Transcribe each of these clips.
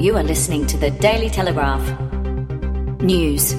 You are listening to the Daily Telegraph. News.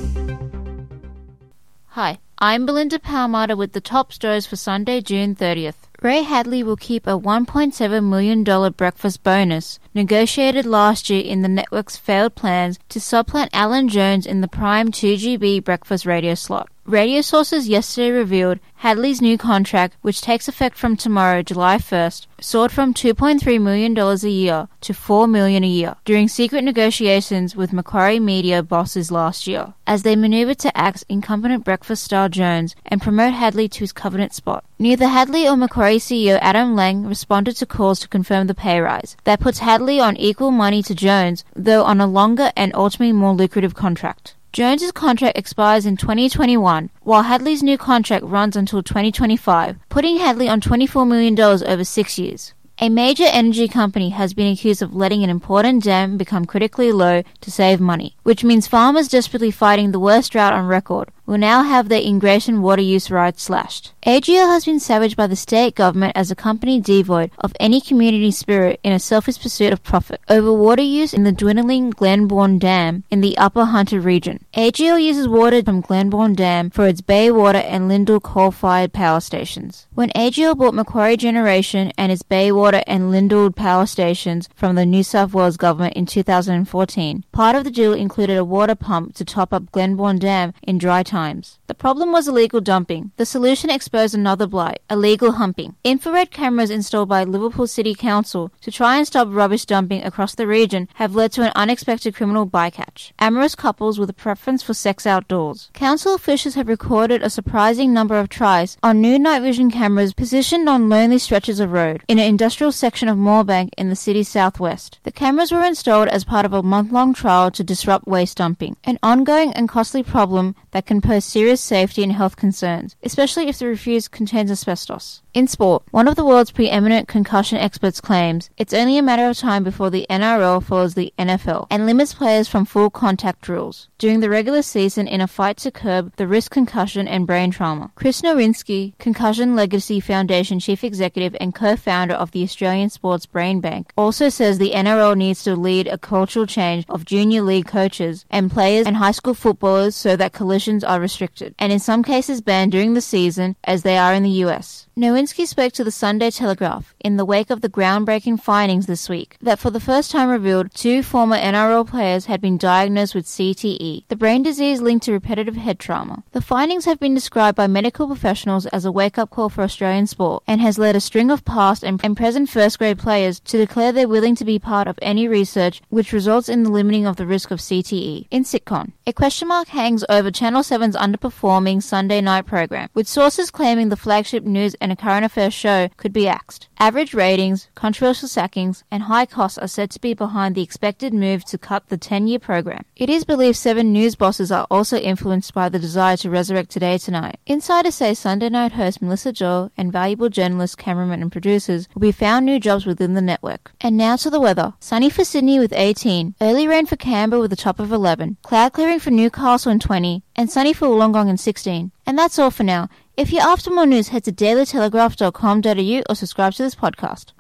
Hi, I'm Belinda Palmater with the top stories for Sunday, June 30th. Ray Hadley will keep a $1.7 million breakfast bonus negotiated last year in the network's failed plans to supplant Alan Jones in the prime 2GB breakfast radio slot. Radio sources yesterday revealed Hadley's new contract, which takes effect from tomorrow, July 1st, soared from $2.3 million a year to 4 million a year during secret negotiations with Macquarie Media bosses last year, as they maneuvered to axe incumbent breakfast star Jones and promote Hadley to his covenant spot. Neither Hadley or Macquarie CEO Adam Lang responded to calls to confirm the pay rise. That puts Hadley on equal money to Jones, though on a longer and ultimately more lucrative contract. Jones's contract expires in 2021, while Hadley's new contract runs until 2025, putting Hadley on $24 million over six years. A major energy company has been accused of letting an important dam become critically low to save money, which means farmers desperately fighting the worst drought on record will now have their Ingratian water use rights slashed. AGL has been savaged by the state government as a company devoid of any community spirit in a selfish pursuit of profit over water use in the dwindling Glenbawn Dam in the Upper Hunter region. AGL uses water from Glenbawn Dam for its Bayswater and Liddell coal-fired power stations. When AGL bought Macquarie Generation and its Bayswater and Liddell power stations from the New South Wales government in 2014, part of the deal included a water pump to top up Glenbawn Dam in dry times times. The problem was illegal dumping. The solution exposed another blight, illegal humping. Infrared cameras installed by Liverpool City Council to try and stop rubbish dumping across the region have led to an unexpected criminal bycatch. Amorous couples with a preference for sex outdoors. Council officials have recorded a surprising number of tries on new night vision cameras positioned on lonely stretches of road in an industrial section of Moorebank in the city's southwest. The cameras were installed as part of a month-long trial to disrupt waste dumping, an ongoing and costly problem that can pose serious safety and health concerns, especially if the refuse contains asbestos. In sport, one of the world's preeminent concussion experts claims it's only a matter of time before the NRL follows the NFL and limits players from full contact drills during the regular season in a fight to curb the risk concussion and brain trauma. Chris Nowinski, Concussion Legacy Foundation chief executive and co-founder of the Australian Sports Brain Bank, also says the NRL needs to lead a cultural change of junior league coaches and players and high school footballers so that collisions are restricted and in some cases banned during the season as they are in the US. Nowinski spoke to the Sunday Telegraph in the wake of the groundbreaking findings this week that for the first time revealed two former NRL players had been diagnosed with CTE, the brain disease linked to repetitive head trauma. The findings have been described by medical professionals as a wake-up call for Australian sport and has led a string of past and, and present first-grade players to declare they're willing to be part of any research which results in the limiting of the risk of CTE. In Sitcon, a question mark hangs over Channel 7's underperforming Sunday night program, with sources claiming the flagship news and current affairs show could be axed. Average ratings, controversial sackings, and high costs are said to be behind the expected move to cut the 10 year program. It is believed seven news bosses are also influenced by the desire to resurrect Today Tonight. Insiders say Sunday night host Melissa Doyle and valuable journalists, cameramen, and producers will be found new jobs within the network. And now to the weather. Sunny for Sydney with 18, early rain for Canberra with a top of 11, cloud clearing for Newcastle and 20, and sunny for Wollongong and 16. And that's all for now. If you're after more news, head to dailytelegraph.com.au or subscribe to this podcast.